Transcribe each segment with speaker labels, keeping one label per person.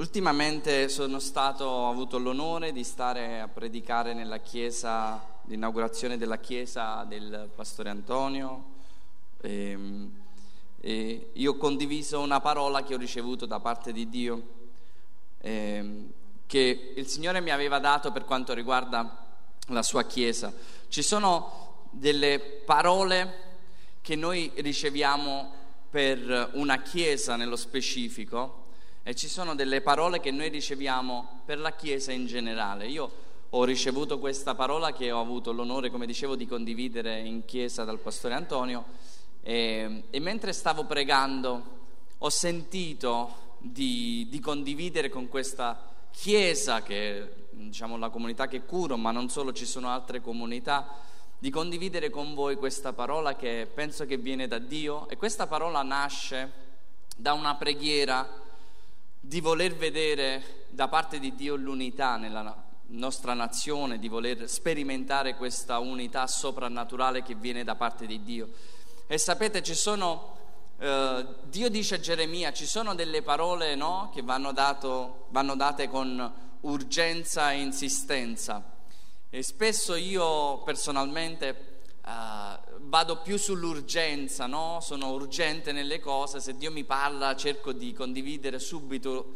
Speaker 1: ultimamente sono stato, ho avuto l'onore di stare a predicare nella chiesa, l'inaugurazione della chiesa del pastore Antonio. E, ehm, e io ho condiviso una parola che ho ricevuto da parte di Dio, eh, che il Signore mi aveva dato per quanto riguarda la sua chiesa. Ci sono delle parole che noi riceviamo per una chiesa nello specifico e ci sono delle parole che noi riceviamo per la chiesa in generale. Io ho ricevuto questa parola che ho avuto l'onore, come dicevo, di condividere in chiesa dal pastore Antonio e, e mentre stavo pregando ho sentito di, di condividere con questa chiesa che diciamo la comunità che curo, ma non solo, ci sono altre comunità, di condividere con voi questa parola che penso che viene da Dio e questa parola nasce da una preghiera di voler vedere da parte di Dio l'unità nella nostra nazione, di voler sperimentare questa unità soprannaturale che viene da parte di Dio. E sapete, ci sono, eh, Dio dice a Geremia, ci sono delle parole no, che vanno, dato, vanno date con urgenza e insistenza. E spesso io personalmente uh, vado più sull'urgenza, no? sono urgente nelle cose, se Dio mi parla cerco di condividere subito,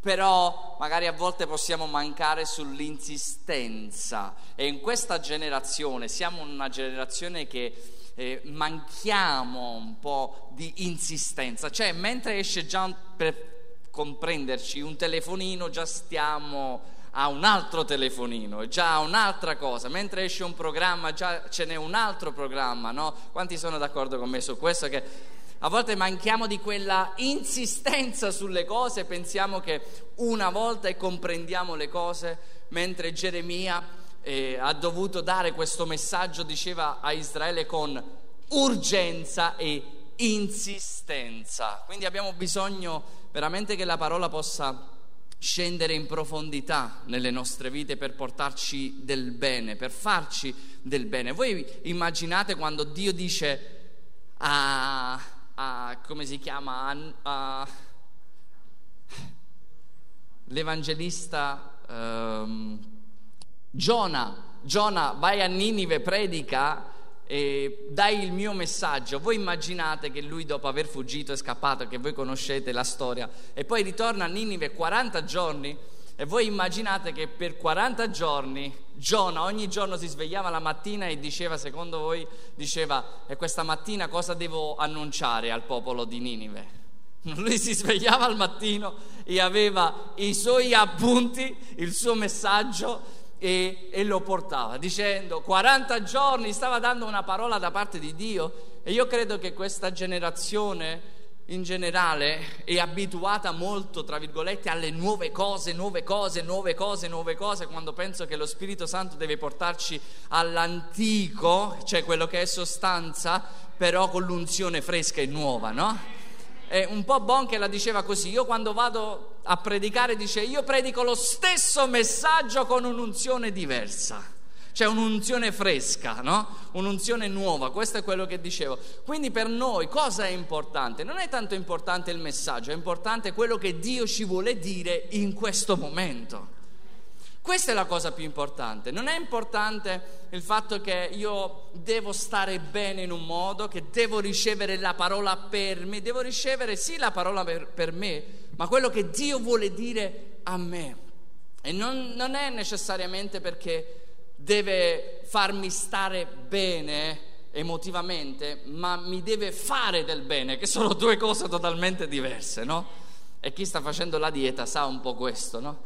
Speaker 1: però magari a volte possiamo mancare sull'insistenza e in questa generazione siamo una generazione che eh, manchiamo un po' di insistenza, cioè mentre esce già per comprenderci, un telefonino già stiamo a un altro telefonino, già a un'altra cosa, mentre esce un programma già ce n'è un altro programma, no? Quanti sono d'accordo con me su questo? Che a volte manchiamo di quella insistenza sulle cose, pensiamo che una volta e comprendiamo le cose, mentre Geremia eh, ha dovuto dare questo messaggio, diceva a Israele con urgenza e insistenza. Quindi abbiamo bisogno veramente che la parola possa scendere in profondità nelle nostre vite per portarci del bene, per farci del bene. Voi immaginate quando Dio dice a, a come si chiama, a, a l'evangelista um, Giona, Giona vai a Ninive, predica e dai il mio messaggio. Voi immaginate che lui dopo aver fuggito è scappato, che voi conoscete la storia, e poi ritorna a Ninive 40 giorni e voi immaginate che per 40 giorni Giona ogni giorno si svegliava la mattina e diceva, secondo voi, diceva, e questa mattina cosa devo annunciare al popolo di Ninive? Lui si svegliava al mattino e aveva i suoi appunti, il suo messaggio e, e, lo portava dicendo 40 giorni stava dando una parola da parte di Dio e io credo che questa generazione in generale è abituata molto, tra virgolette, alle nuove cose, nuove cose, nuove cose, nuove cose, quando penso che lo Spirito Santo deve portarci all'antico, cioè quello che è sostanza, però con l'unzione fresca e nuova, no? Eh, un po' Bonche la diceva così, io quando vado a predicare dice io predico lo stesso messaggio con un'unzione diversa, cioè un'unzione fresca, no? Un'unzione nuova, questo è quello che dicevo. Quindi per noi cosa è importante? Non è tanto importante il messaggio, è importante quello che Dio ci vuole dire in questo momento. Questa è la cosa più importante. Non è importante il fatto che io devo stare bene in un modo, che devo ricevere la parola per me, devo ricevere sì la parola per, per me, ma quello che Dio vuole dire a me. E non, non è necessariamente perché deve farmi stare bene emotivamente, ma mi deve fare del bene, che sono due cose totalmente diverse, no? E chi sta facendo la dieta sa un po' questo, no?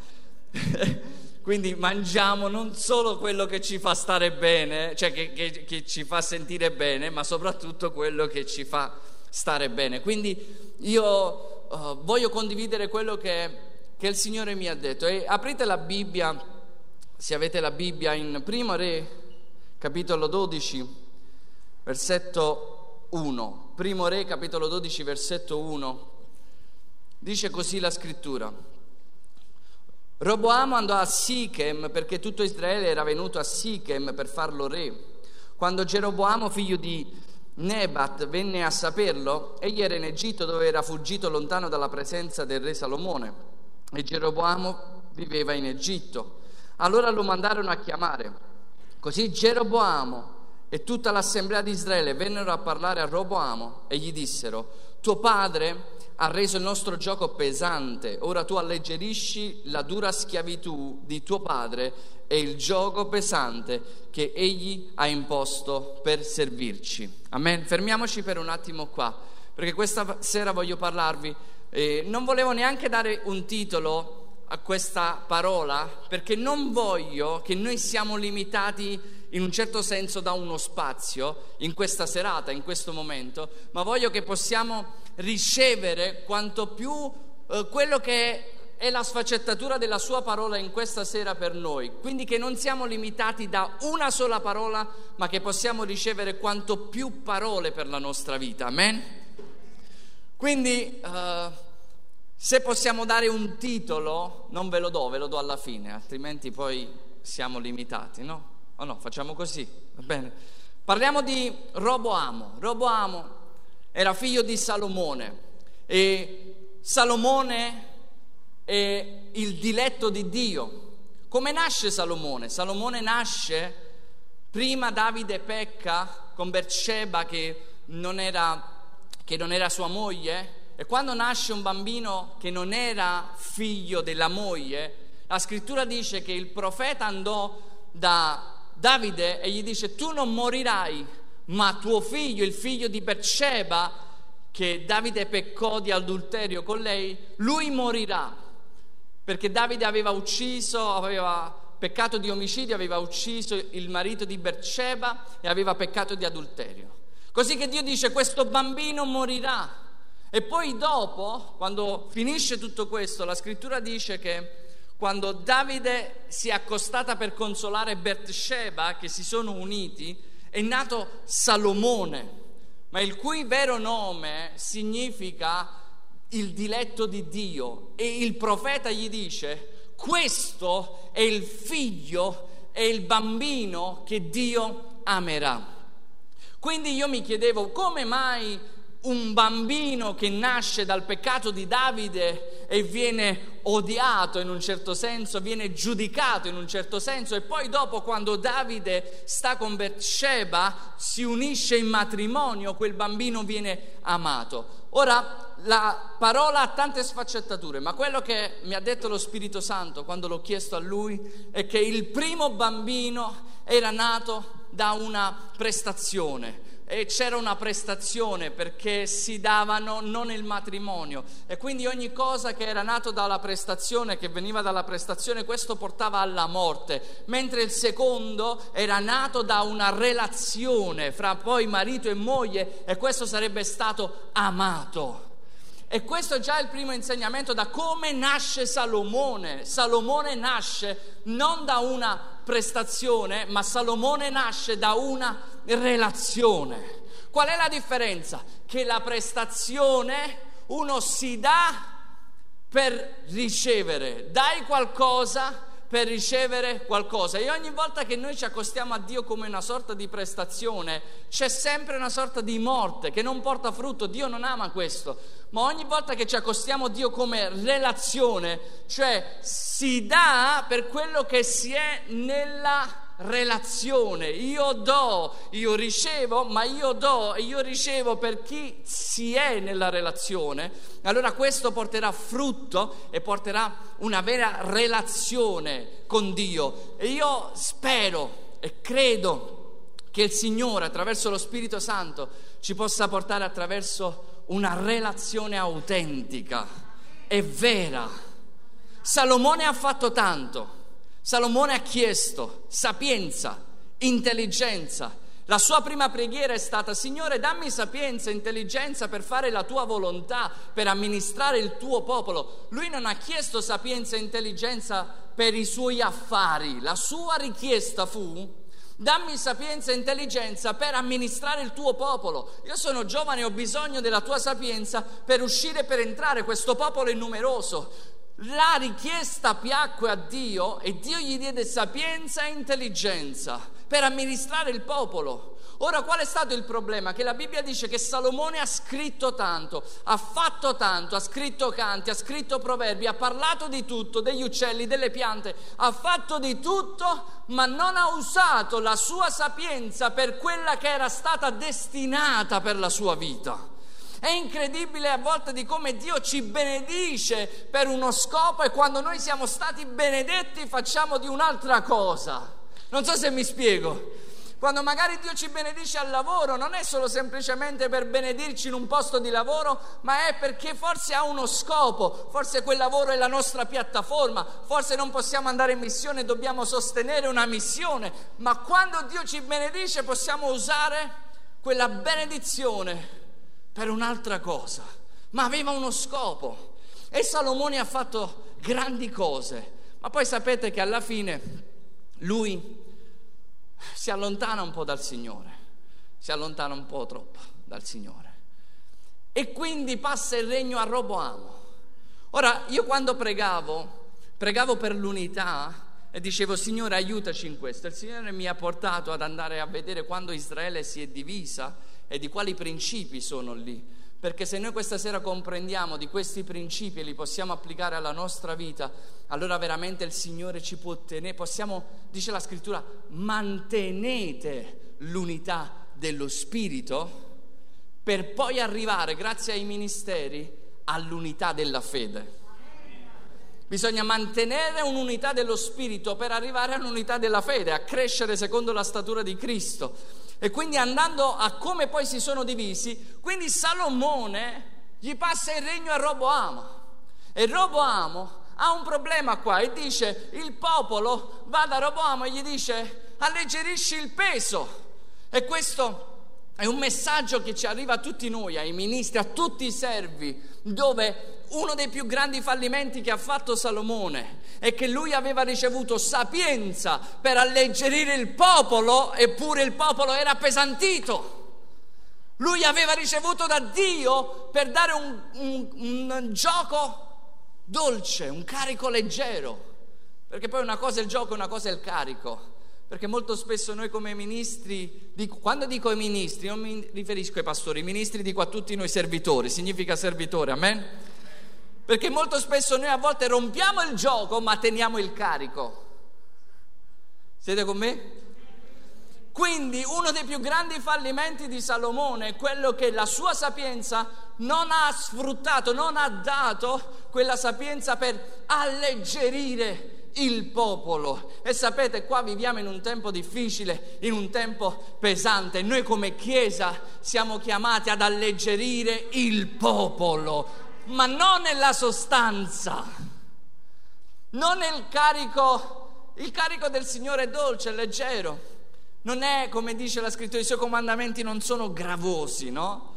Speaker 1: Quindi mangiamo non solo quello che ci fa stare bene, cioè che, che, che, ci fa sentire bene, ma soprattutto quello che ci fa stare bene. Quindi io uh, voglio condividere quello che, che, il Signore mi ha detto. E aprite la Bibbia, se avete la Bibbia, in Primo Re, capitolo 12, versetto 1. Primo Re, capitolo 12, versetto 1. Dice così la scrittura. Roboamo andò a Sichem perché tutto Israele era venuto a Sichem per farlo re. Quando Geroboamo, figlio di Nebat, venne a saperlo, egli era in Egitto dove era fuggito lontano dalla presenza del re Salomone. e Geroboamo viveva in Egitto. Allora lo mandarono a chiamare. Così Geroboamo e tutta l'assemblea di Israele vennero a parlare a Roboamo e gli dissero, tuo padre ha reso il nostro gioco pesante, ora tu alleggerisci la dura schiavitù di tuo padre e il gioco pesante che egli ha imposto per servirci. Amen. Fermiamoci per un attimo qua, perché questa sera voglio parlarvi, eh, non volevo neanche dare un titolo a questa parola, perché non voglio che noi siamo limitati in un certo senso da uno spazio in questa serata, in questo momento, ma voglio che possiamo ricevere quanto più eh, quello che è la sfaccettatura della sua parola in questa sera per noi. Quindi che non siamo limitati da una sola parola, ma che possiamo ricevere quanto più parole per la nostra vita. Amen? Quindi eh, se possiamo dare un titolo, non ve lo do, ve lo do alla fine, altrimenti poi siamo limitati, no? O no, facciamo così, va bene? Parliamo di Roboamo. Roboamo era figlio di Salomone e Salomone è il diletto di Dio. Come nasce Salomone? Salomone nasce prima Davide pecca con Berseba che non era, che non era sua moglie e quando nasce un bambino che non era figlio della moglie, la scrittura dice che il profeta andò da Davide e gli dice tu non morirai ma tuo figlio, il figlio di Berseba, che Davide peccò di adulterio con lei, lui morirà, perché Davide aveva ucciso, aveva peccato di omicidio, aveva ucciso il marito di Berseba e aveva peccato di adulterio. Così che Dio dice questo bambino morirà. E poi dopo, quando finisce tutto questo, la scrittura dice che quando Davide si è accostata per consolare Berseba, che si sono uniti, è nato Salomone, ma il cui vero nome significa il diletto di Dio. E il profeta gli dice, questo è il figlio, è il bambino che Dio amerà. Quindi io mi chiedevo come mai un bambino che nasce dal peccato di Davide e viene odiato in un certo senso, viene giudicato in un certo senso e poi dopo quando Davide sta con Beersheba si unisce in matrimonio, quel bambino viene amato. Ora la parola ha tante sfaccettature, ma quello che mi ha detto lo Spirito Santo quando l'ho chiesto a lui è che il primo bambino era nato da una prestazione e c'era una prestazione perché si davano non il matrimonio e quindi ogni cosa che era nato dalla prestazione, che veniva dalla prestazione, questo portava alla morte, mentre il secondo era nato da una relazione fra poi marito e moglie e questo sarebbe stato amato. E questo è già il primo insegnamento da come nasce Salomone. Salomone nasce non da una prestazione, ma Salomone nasce da una relazione. Qual è la differenza? Che la prestazione uno si dà per ricevere, dai qualcosa per ricevere qualcosa. E ogni volta che noi ci accostiamo a Dio come una sorta di prestazione, c'è sempre una sorta di morte che non porta frutto. Dio non ama questo. Ma ogni volta che ci accostiamo a Dio come relazione, cioè si dà per quello che si è nella relazione. Io do, io ricevo, ma io do e io ricevo per chi si è nella relazione. Allora questo porterà frutto e porterà una vera relazione con Dio. E io spero e credo che il Signore attraverso lo Spirito Santo ci possa portare attraverso una relazione autentica e vera. Salomone ha fatto tanto Salomone ha chiesto sapienza, intelligenza. La sua prima preghiera è stata, Signore, dammi sapienza intelligenza per fare la tua volontà, per amministrare il tuo popolo. Lui non ha chiesto sapienza e intelligenza per i suoi affari. La sua richiesta fu, dammi sapienza e intelligenza per amministrare il tuo popolo. Io sono giovane e ho bisogno della tua sapienza per uscire per entrare. Questo popolo è numeroso. La richiesta piacque a Dio e Dio gli diede sapienza e intelligenza per amministrare il popolo. Ora qual è stato il problema? Che la Bibbia dice che Salomone ha scritto tanto, ha fatto tanto, ha scritto canti, ha scritto proverbi, ha parlato di tutto, degli uccelli, delle piante, ha fatto di tutto, ma non ha usato la sua sapienza per quella che era stata destinata per la sua vita. È incredibile a volte di come Dio ci benedice per uno scopo e quando noi siamo stati benedetti facciamo di un'altra cosa. Non so se mi spiego. Quando magari Dio ci benedice al lavoro non è solo semplicemente per benedirci in un posto di lavoro, ma è perché forse ha uno scopo, forse quel lavoro è la nostra piattaforma, forse non possiamo andare in missione dobbiamo sostenere una missione, ma quando Dio ci benedice possiamo usare quella benedizione per un'altra cosa, ma aveva uno scopo. E Salomone ha fatto grandi cose, ma poi sapete che alla fine lui si allontana un po' dal Signore, si allontana un po' troppo dal Signore. E quindi passa il regno a Roboamo. Ora, io quando pregavo, pregavo per l'unità e dicevo, Signore, aiutaci in questo. Il Signore mi ha portato ad andare a vedere quando Israele si è divisa e di quali principi sono lì. Perché se noi questa sera comprendiamo di questi principi e li possiamo applicare alla nostra vita, allora veramente il Signore ci può tenere, possiamo, dice la scrittura, mantenete l'unità dello Spirito per poi arrivare, grazie ai ministeri, all'unità della fede. Bisogna mantenere un'unità dello Spirito per arrivare all'unità della fede, a crescere secondo la statura di Cristo. E quindi andando a come poi si sono divisi, quindi Salomone gli passa il regno a Roboamo. E Roboamo ha un problema qua e dice il popolo va da Roboamo e gli dice alleggerisci il peso. E questo è un messaggio che ci arriva a tutti noi, ai ministri, a tutti i servi, dove uno dei più grandi fallimenti che ha fatto Salomone è che lui aveva ricevuto sapienza per alleggerire il popolo, eppure il popolo era appesantito. Lui aveva ricevuto da Dio per dare un, un, un gioco dolce, un carico leggero. Perché poi una cosa è il gioco e una cosa è il carico. Perché molto spesso noi come ministri, quando dico i ministri, non mi riferisco ai pastori, i ministri dico a tutti noi servitori, significa servitore, amen? Perché molto spesso noi a volte rompiamo il gioco ma teniamo il carico. Siete con me? Quindi uno dei più grandi fallimenti di Salomone è quello che la sua sapienza non ha sfruttato, non ha dato quella sapienza per alleggerire il popolo. E sapete, qua viviamo in un tempo difficile, in un tempo pesante. Noi come Chiesa siamo chiamati ad alleggerire il popolo, ma non nella sostanza, non nel carico. Il carico del Signore è dolce, è leggero. Non è, come dice la scrittura, i suoi comandamenti non sono gravosi, no?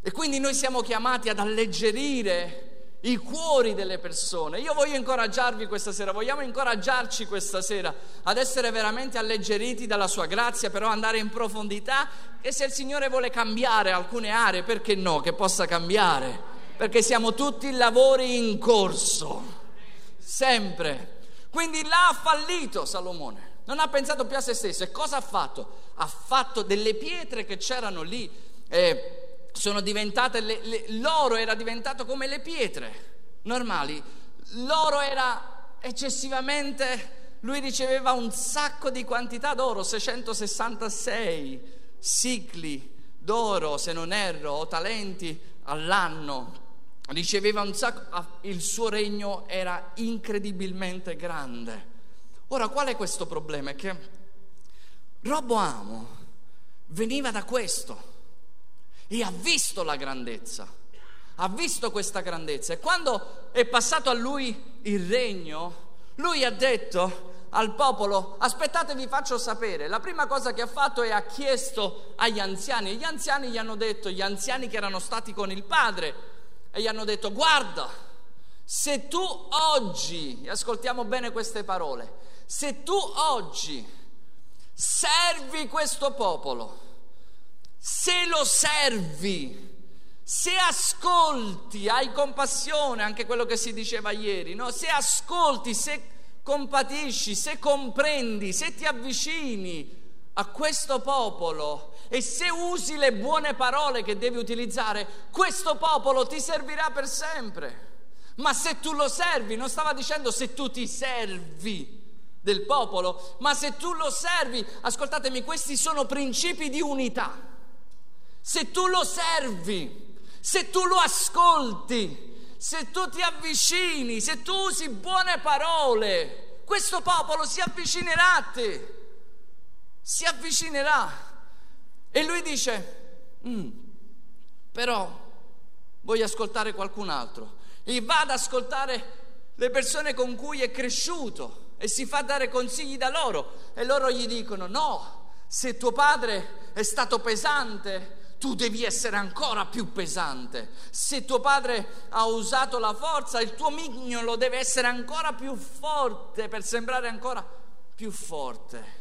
Speaker 1: E quindi noi siamo chiamati ad alleggerire i cuori delle persone. Io voglio incoraggiarvi questa sera, vogliamo incoraggiarci questa sera ad essere veramente alleggeriti dalla sua grazia, però andare in profondità e se il Signore vuole cambiare alcune aree, perché no, che possa cambiare? Perché siamo tutti lavori in corso, sempre. Quindi là ha fallito Salomone, non ha pensato più a se stesso e cosa ha fatto? Ha fatto delle pietre che c'erano lì. Eh, sono diventate, le, le, l'oro era diventato come le pietre normali, l'oro era eccessivamente, lui riceveva un sacco di quantità d'oro, 666 cicli d'oro, se non erro, o talenti all'anno, riceveva un sacco, ah, il suo regno era incredibilmente grande. Ora, qual è questo problema? È che Roboamo veniva da questo e ha visto la grandezza, ha visto questa grandezza e quando è passato a lui il regno, lui ha detto al popolo aspettate vi faccio sapere. La prima cosa che ha fatto è ha chiesto agli anziani e gli anziani gli hanno detto, gli anziani che erano stati con il padre, e gli hanno detto guarda, se tu oggi, ascoltiamo bene queste parole, se tu oggi servi questo popolo, se lo servi, se ascolti, hai compassione, anche quello che si diceva ieri, no? se ascolti, se compatisci, se comprendi, se ti avvicini a questo popolo e se usi le buone parole che devi utilizzare, questo popolo ti servirà per sempre. Ma se tu lo servi, non stava dicendo se tu ti servi del popolo, ma se tu lo servi, ascoltatemi, questi sono principi di unità. Se tu lo servi, se tu lo ascolti, se tu ti avvicini, se tu usi buone parole, questo popolo si avvicinerà a te si avvicinerà. E lui dice, mm, però voglio ascoltare qualcun altro. E va ad ascoltare le persone con cui è cresciuto e si fa dare consigli da loro. E loro gli dicono, no, se tuo padre è stato pesante, tu devi essere ancora più pesante. Se tuo padre ha usato la forza, il tuo mignolo deve essere ancora più forte per sembrare ancora più forte.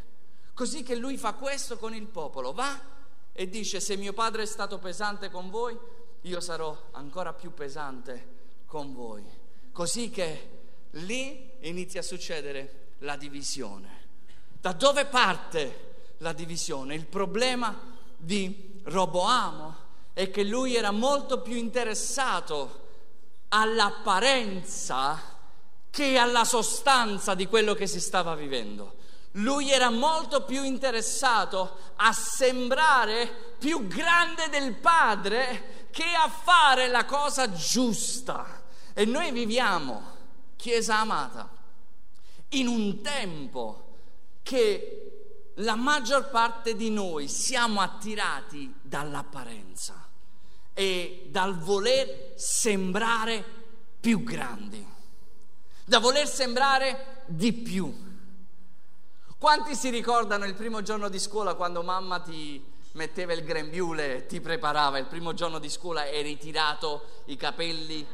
Speaker 1: Così che lui fa questo con il popolo, va e dice se mio padre è stato pesante con voi, io sarò ancora più pesante con voi. Così che lì inizia a succedere la divisione. Da dove parte la divisione? Il problema di Roboamo è che lui era molto più interessato all'apparenza che alla sostanza di quello che si stava vivendo. Lui era molto più interessato a sembrare più grande del padre che a fare la cosa giusta. E noi viviamo, Chiesa amata, in un tempo che la maggior parte di noi siamo attirati dall'apparenza e dal voler sembrare più grandi, da voler sembrare di più. Quanti si ricordano il primo giorno di scuola quando mamma ti metteva il grembiule ti preparava? Il primo giorno di scuola e ritirato i capelli?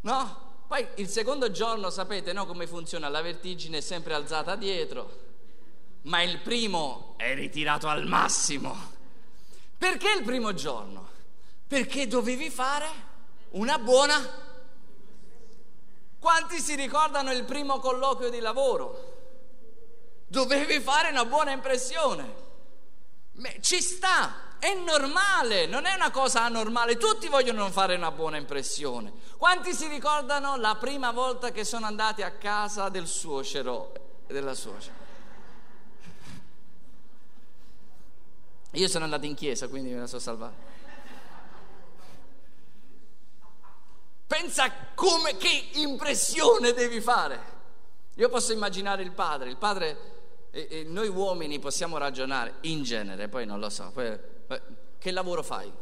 Speaker 1: No? Poi il secondo giorno sapete no, come funziona? La vertigine è sempre alzata dietro, ma il primo è ritirato al massimo. Perché il primo giorno? Perché dovevi fare una buona quanti si ricordano il primo colloquio di lavoro? Dovevi fare una buona impressione. Ci sta, è normale, non è una cosa anormale, tutti vogliono fare una buona impressione. Quanti si ricordano la prima volta che sono andati a casa del suocero e della suocera? Io sono andato in chiesa, quindi me la sono salvata. Pensa come, che impressione devi fare. Io posso immaginare il padre, il padre, e, e noi uomini possiamo ragionare in genere, poi non lo so, poi, che lavoro fai?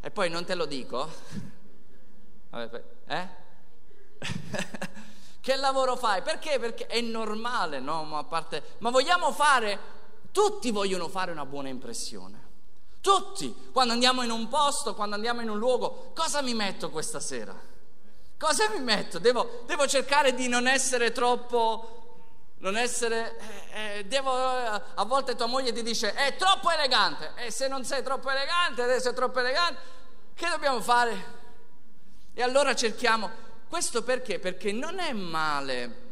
Speaker 1: E poi non te lo dico, eh? che lavoro fai? Perché? Perché è normale, no? Ma, parte, ma vogliamo fare, tutti vogliono fare una buona impressione. Tutti, quando andiamo in un posto, quando andiamo in un luogo, cosa mi metto questa sera? Cosa mi metto? Devo, devo cercare di non essere troppo non essere, eh, eh, devo, eh, a volte tua moglie ti dice è troppo elegante e se non sei troppo elegante, adesso è troppo elegante, che dobbiamo fare? E allora cerchiamo, questo perché? Perché non è male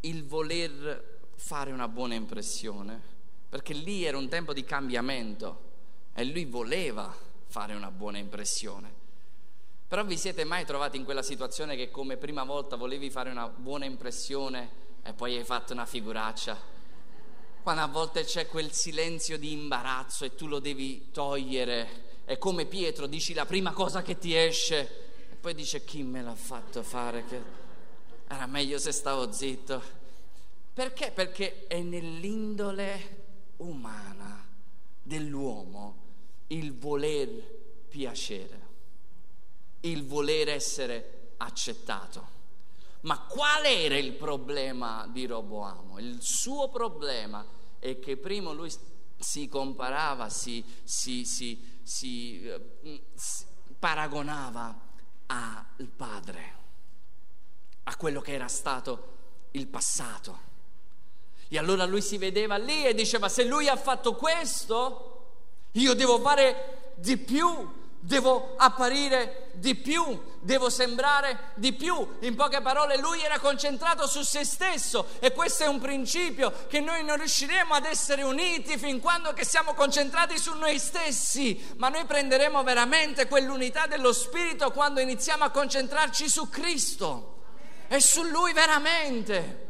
Speaker 1: il voler fare una buona impressione, perché lì era un tempo di cambiamento e lui voleva fare una buona impressione. Però vi siete mai trovati in quella situazione che come prima volta volevi fare una buona impressione e poi hai fatto una figuraccia? Quando a volte c'è quel silenzio di imbarazzo e tu lo devi togliere e come Pietro dici la prima cosa che ti esce e poi dice chi me l'ha fatto fare? Che era meglio se stavo zitto. Perché? Perché è nell'indole umana dell'uomo il voler piacere, il voler essere accettato. Ma qual era il problema di Roboamo? Il suo problema è che prima lui si comparava, si, si, si, si paragonava al padre, a quello che era stato il passato. E allora lui si vedeva lì e diceva, se lui ha fatto questo, io devo fare di più, devo apparire di più, devo sembrare di più. In poche parole, lui era concentrato su se stesso e questo è un principio che noi non riusciremo ad essere uniti fin quando siamo concentrati su noi stessi, ma noi prenderemo veramente quell'unità dello Spirito quando iniziamo a concentrarci su Cristo e su Lui veramente.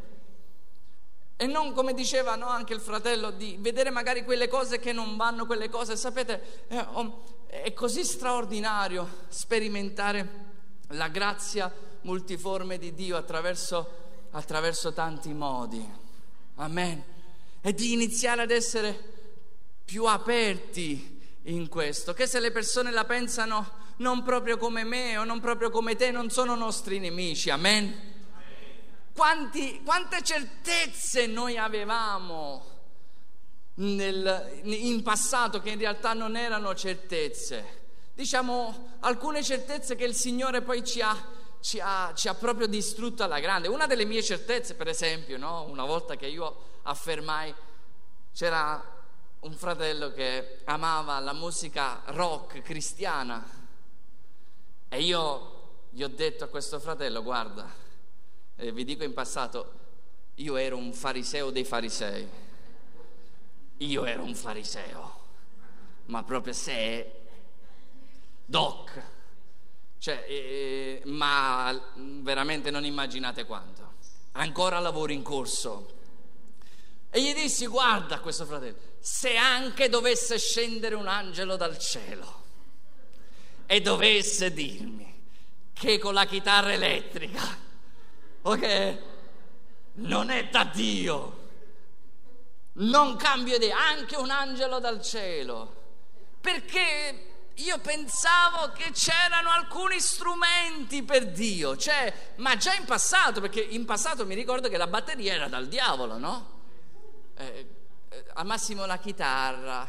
Speaker 1: E non come diceva no, anche il fratello, di vedere magari quelle cose che non vanno, quelle cose, sapete, eh, oh, è così straordinario sperimentare la grazia multiforme di Dio attraverso, attraverso tanti modi. Amen. E di iniziare ad essere più aperti in questo, che se le persone la pensano non proprio come me o non proprio come te, non sono nostri nemici. Amen. Quanti, quante certezze noi avevamo nel, in passato che in realtà non erano certezze. Diciamo alcune certezze che il Signore poi ci ha, ci ha, ci ha proprio distrutto alla grande. Una delle mie certezze, per esempio, no? una volta che io affermai, c'era un fratello che amava la musica rock cristiana e io gli ho detto a questo fratello, guarda, eh, vi dico in passato, io ero un fariseo dei farisei, io ero un fariseo, ma proprio se doc, cioè, eh, ma veramente non immaginate quanto, ancora lavoro in corso. E gli dissi, guarda questo fratello, se anche dovesse scendere un angelo dal cielo e dovesse dirmi che con la chitarra elettrica ok? Non è da Dio. Non cambio idea, anche un angelo dal cielo. Perché io pensavo che c'erano alcuni strumenti per Dio, cioè, ma già in passato, perché in passato mi ricordo che la batteria era dal diavolo, no? Eh, eh al massimo la chitarra,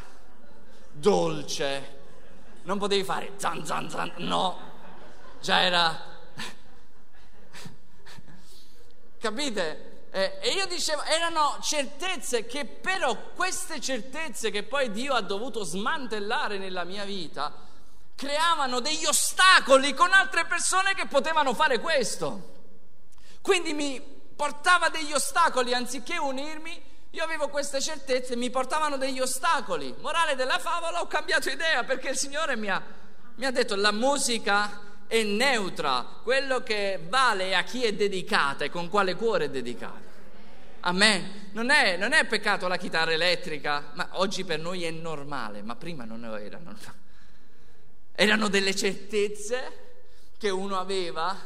Speaker 1: dolce, non potevi fare zan zan zan, no, già era Capite? Eh, e io dicevo, erano certezze che però queste certezze che poi Dio ha dovuto smantellare nella mia vita, creavano degli ostacoli con altre persone che potevano fare questo. Quindi mi portava degli ostacoli anziché unirmi, io avevo queste certezze mi portavano degli ostacoli. Morale della favola, ho cambiato idea perché il Signore mi ha, mi ha detto la musica è neutra, quello che vale a chi è dedicata e con quale cuore è dedicata. A me non è, non è peccato la chitarra elettrica, ma oggi per noi è normale, ma prima non lo erano. Erano delle certezze che uno aveva,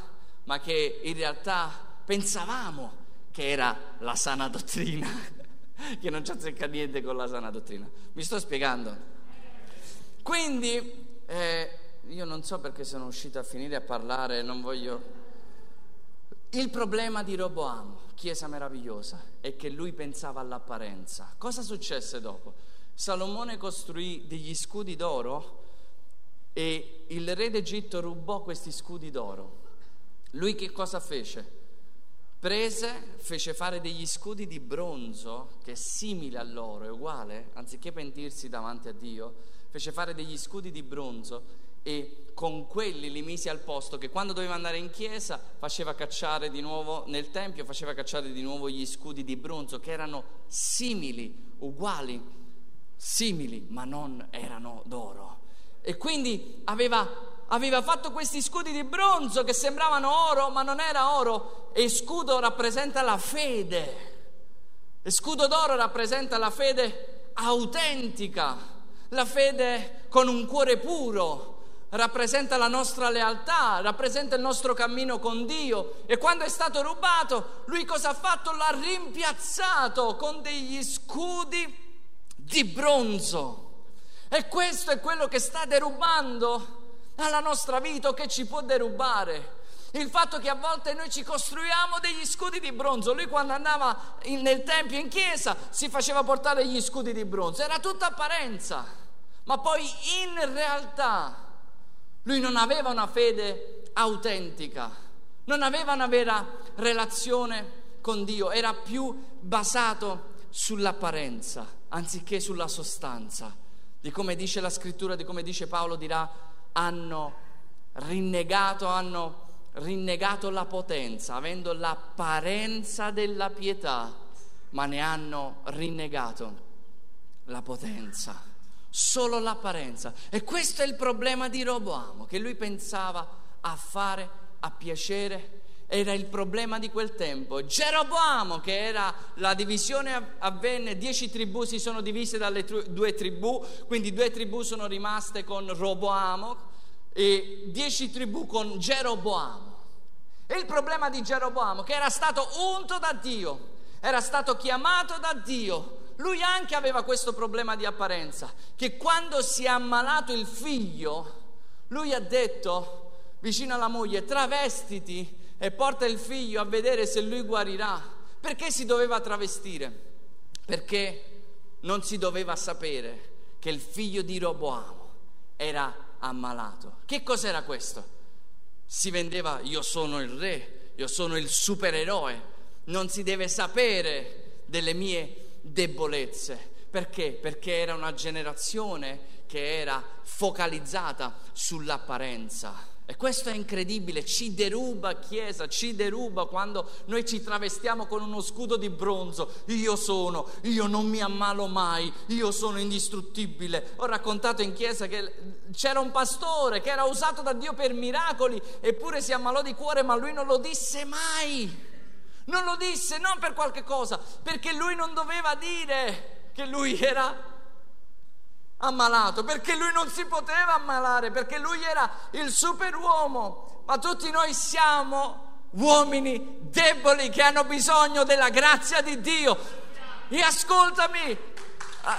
Speaker 1: ma che in realtà pensavamo che era la sana dottrina, che non ci azzecca niente con la sana dottrina. Mi sto spiegando? Quindi eh, io non so perché sono uscito a finire a parlare, non voglio... Il problema di Roboamo, chiesa meravigliosa, è che lui pensava all'apparenza. Cosa successe dopo? Salomone costruì degli scudi d'oro e il re d'Egitto rubò questi scudi d'oro. Lui che cosa fece? Prese, fece fare degli scudi di bronzo, che è simile a loro, è uguale, anziché pentirsi davanti a Dio, fece fare degli scudi di bronzo e con quelli li mise al posto che quando doveva andare in chiesa faceva cacciare di nuovo nel tempio, faceva cacciare di nuovo gli scudi di bronzo che erano simili, uguali, simili, ma non erano d'oro. E quindi aveva, aveva fatto questi scudi di bronzo che sembravano oro, ma non era oro, e scudo rappresenta la fede. E scudo d'oro rappresenta la fede autentica, la fede con un cuore puro, rappresenta la nostra lealtà, rappresenta il nostro cammino con Dio. E quando è stato rubato, lui cosa ha fatto? L'ha rimpiazzato con degli scudi di bronzo. E questo è quello che sta derubando alla nostra vita o che ci può derubare. Il fatto che a volte noi ci costruiamo degli scudi di bronzo. Lui quando andava in, nel tempio, in chiesa, si faceva portare gli scudi di bronzo. Era tutta apparenza. Ma poi in realtà lui non aveva una fede autentica, non aveva una vera relazione con Dio, era più basato sull'apparenza anziché sulla sostanza. Di come dice la scrittura, di come dice Paolo, dirà hanno rinnegato, hanno rinnegato la potenza, avendo l'apparenza della pietà, ma ne hanno rinnegato la potenza, solo l'apparenza. E questo è il problema di Roboamo, che lui pensava a fare a piacere era il problema di quel tempo. Geroboamo, che era la divisione avvenne, dieci tribù si sono divise dalle due tribù, quindi due tribù sono rimaste con Roboamo e dieci tribù con Geroboamo. E il problema di Geroboamo, che era stato unto da Dio, era stato chiamato da Dio, lui anche aveva questo problema di apparenza, che quando si è ammalato il figlio, lui ha detto vicino alla moglie, travestiti e porta il figlio a vedere se lui guarirà. Perché si doveva travestire? Perché non si doveva sapere che il figlio di Roboamo era ammalato. Che cos'era questo? Si vendeva io sono il re, io sono il supereroe, non si deve sapere delle mie debolezze. Perché? Perché era una generazione che era focalizzata sull'apparenza e questo è incredibile, ci deruba Chiesa, ci deruba quando noi ci travestiamo con uno scudo di bronzo. Io sono, io non mi ammalo mai, io sono indistruttibile. Ho raccontato in Chiesa che c'era un pastore che era usato da Dio per miracoli, eppure si ammalò di cuore, ma lui non lo disse mai. Non lo disse non per qualche cosa, perché lui non doveva dire che lui era ammalato, perché lui non si poteva ammalare, perché lui era il superuomo, ma tutti noi siamo uomini deboli che hanno bisogno della grazia di Dio. E ascoltami. Ah.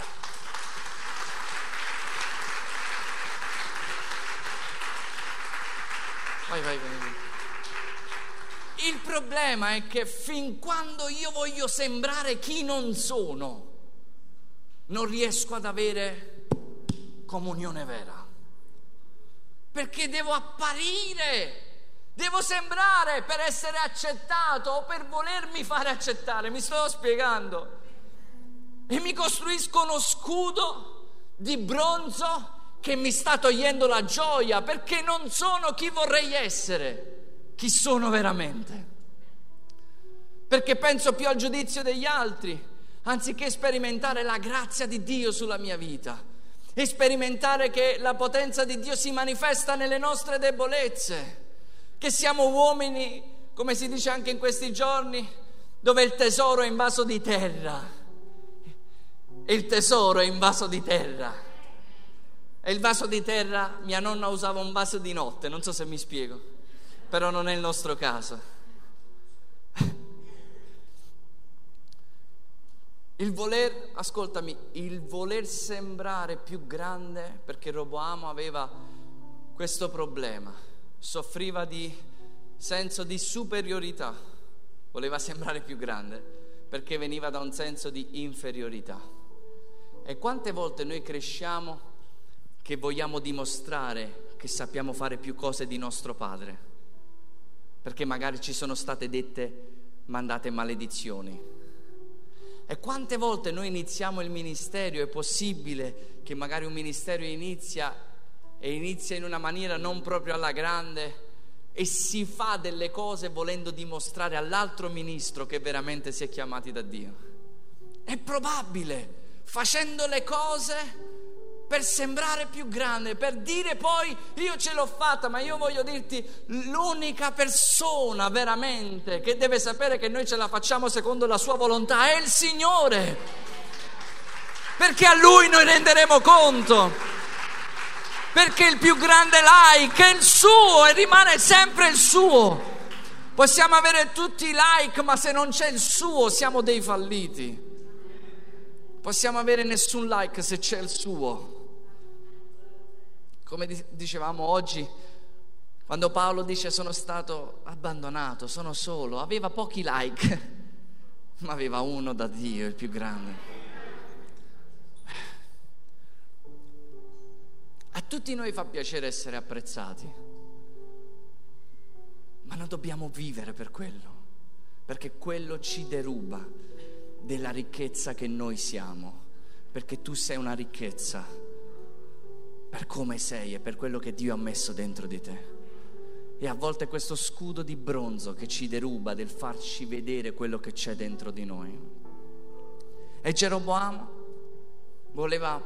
Speaker 1: Vai, vai, vai. Il problema è che fin quando io voglio sembrare chi non sono, non riesco ad avere comunione vera. Perché devo apparire, devo sembrare per essere accettato o per volermi fare accettare. Mi sto spiegando. E mi costruisco uno scudo di bronzo che mi sta togliendo la gioia perché non sono chi vorrei essere, chi sono veramente. Perché penso più al giudizio degli altri anziché sperimentare la grazia di Dio sulla mia vita e sperimentare che la potenza di Dio si manifesta nelle nostre debolezze, che siamo uomini, come si dice anche in questi giorni, dove il tesoro è in vaso di terra. Il tesoro è in vaso di terra. E il vaso di terra, mia nonna usava un vaso di notte, non so se mi spiego, però non è il nostro caso. Il voler, ascoltami, il voler sembrare più grande, perché Roboamo aveva questo problema, soffriva di senso di superiorità, voleva sembrare più grande, perché veniva da un senso di inferiorità. E quante volte noi cresciamo che vogliamo dimostrare che sappiamo fare più cose di nostro padre, perché magari ci sono state dette mandate maledizioni e quante volte noi iniziamo il ministero, è possibile che magari un ministero inizia e inizia in una maniera non proprio alla grande e si fa delle cose volendo dimostrare all'altro ministro che veramente si è chiamati da Dio. È probabile, facendo le cose per sembrare più grande, per dire poi io ce l'ho fatta, ma io voglio dirti l'unica persona veramente che deve sapere che noi ce la facciamo secondo la sua volontà è il Signore. Perché a Lui noi renderemo conto. Perché il più grande like è il suo e rimane sempre il suo. Possiamo avere tutti i like, ma se non c'è il suo siamo dei falliti. Possiamo avere nessun like se c'è il suo. Come dicevamo oggi, quando Paolo dice sono stato abbandonato, sono solo, aveva pochi like, ma aveva uno da Dio, il più grande. A tutti noi fa piacere essere apprezzati, ma non dobbiamo vivere per quello, perché quello ci deruba della ricchezza che noi siamo, perché tu sei una ricchezza per come sei e per quello che Dio ha messo dentro di te. E a volte questo scudo di bronzo che ci deruba del farci vedere quello che c'è dentro di noi. E Geroboamo voleva,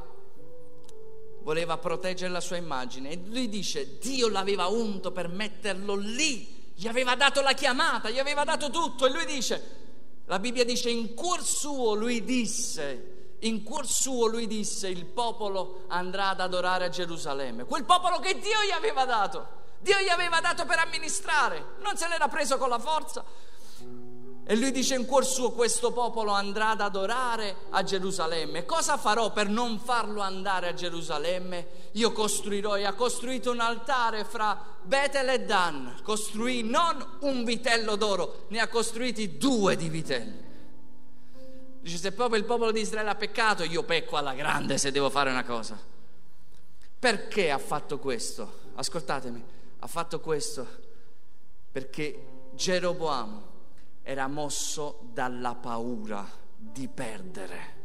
Speaker 1: voleva proteggere la sua immagine e lui dice Dio l'aveva unto per metterlo lì, gli aveva dato la chiamata, gli aveva dato tutto e lui dice, la Bibbia dice in cuor suo lui disse, in cuor suo lui disse il popolo andrà ad adorare a Gerusalemme, quel popolo che Dio gli aveva dato. Dio gli aveva dato per amministrare, non se l'era preso con la forza. E lui dice in cuor suo questo popolo andrà ad adorare a Gerusalemme. Cosa farò per non farlo andare a Gerusalemme? Io costruirò e ha costruito un altare fra Betel e Dan. Costruì non un vitello d'oro, ne ha costruiti due di vitelli. Dice se proprio il popolo di Israele ha peccato, io pecco alla grande se devo fare una cosa. Perché ha fatto questo? Ascoltatemi ha fatto questo perché Geroboamo era mosso dalla paura di perdere.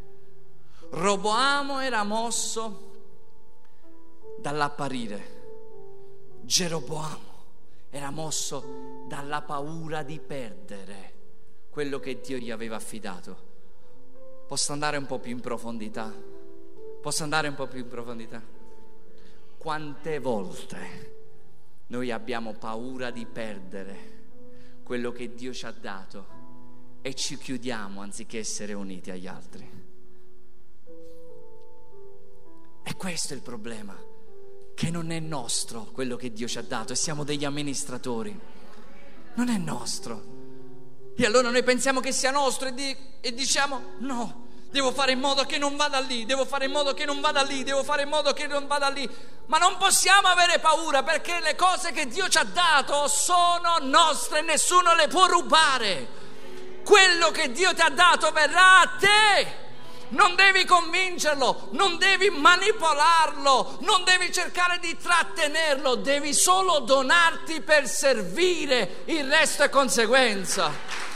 Speaker 1: Roboamo era mosso dall'apparire. Geroboamo era mosso dalla paura di perdere quello che Dio gli aveva affidato. Posso andare un po' più in profondità? Posso andare un po' più in profondità? Quante volte noi abbiamo paura di perdere quello che Dio ci ha dato e ci chiudiamo anziché essere uniti agli altri. E questo è il problema, che non è nostro quello che Dio ci ha dato e siamo degli amministratori. Non è nostro. E allora noi pensiamo che sia nostro e, di- e diciamo no, devo fare in modo che non vada lì, devo fare in modo che non vada lì, devo fare in modo che non vada lì. Ma non possiamo avere paura perché le cose che Dio ci ha dato sono nostre e nessuno le può rubare. Quello che Dio ti ha dato verrà a te. Non devi convincerlo, non devi manipolarlo, non devi cercare di trattenerlo, devi solo donarti per servire, il resto è conseguenza.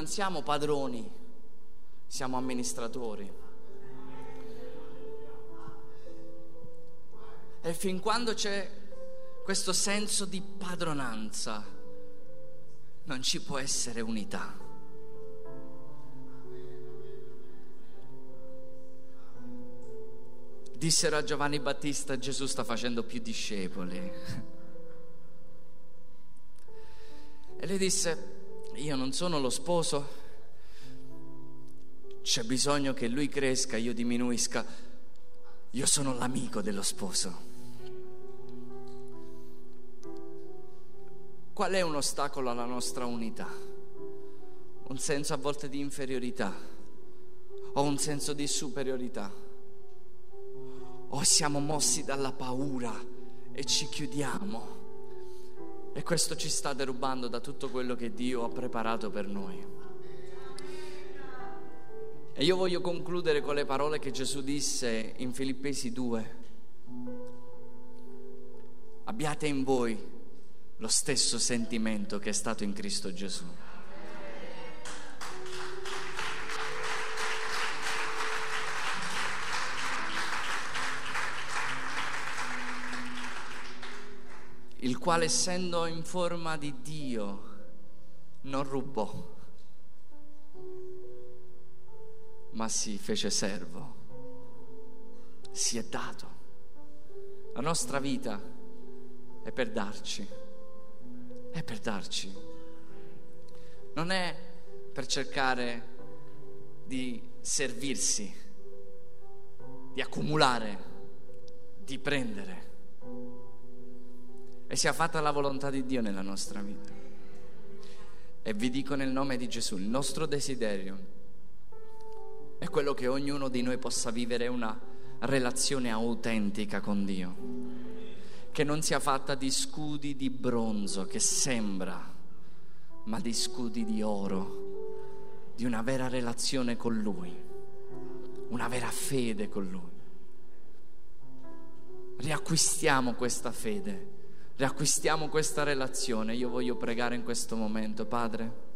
Speaker 1: Non siamo padroni, siamo amministratori. E fin quando c'è questo senso di padronanza, non ci può essere unità. Dissero a Giovanni Battista, Gesù sta facendo più discepoli. E lui disse, io non sono lo sposo, c'è bisogno che lui cresca, io diminuisca, io sono l'amico dello sposo. Qual è un ostacolo alla nostra unità? Un senso a volte di inferiorità o un senso di superiorità? O siamo mossi dalla paura e ci chiudiamo? E questo ci sta derubando da tutto quello che Dio ha preparato per noi. E io voglio concludere con le parole che Gesù disse in Filippesi 2. Abbiate in voi lo stesso sentimento che è stato in Cristo Gesù. Il quale essendo in forma di Dio non rubò, ma si fece servo, si è dato. La nostra vita è per darci, è per darci. Non è per cercare di servirsi, di accumulare, di prendere e sia fatta la volontà di Dio nella nostra vita. E vi dico nel nome di Gesù, il nostro desiderio è quello che ognuno di noi possa vivere una relazione autentica con Dio, che non sia fatta di scudi di bronzo che sembra, ma di scudi di oro, di una vera relazione con Lui. una vera fede con Lui. Riacquistiamo questa fede, riacquistiamo questa relazione. Io voglio pregare in questo momento, Padre.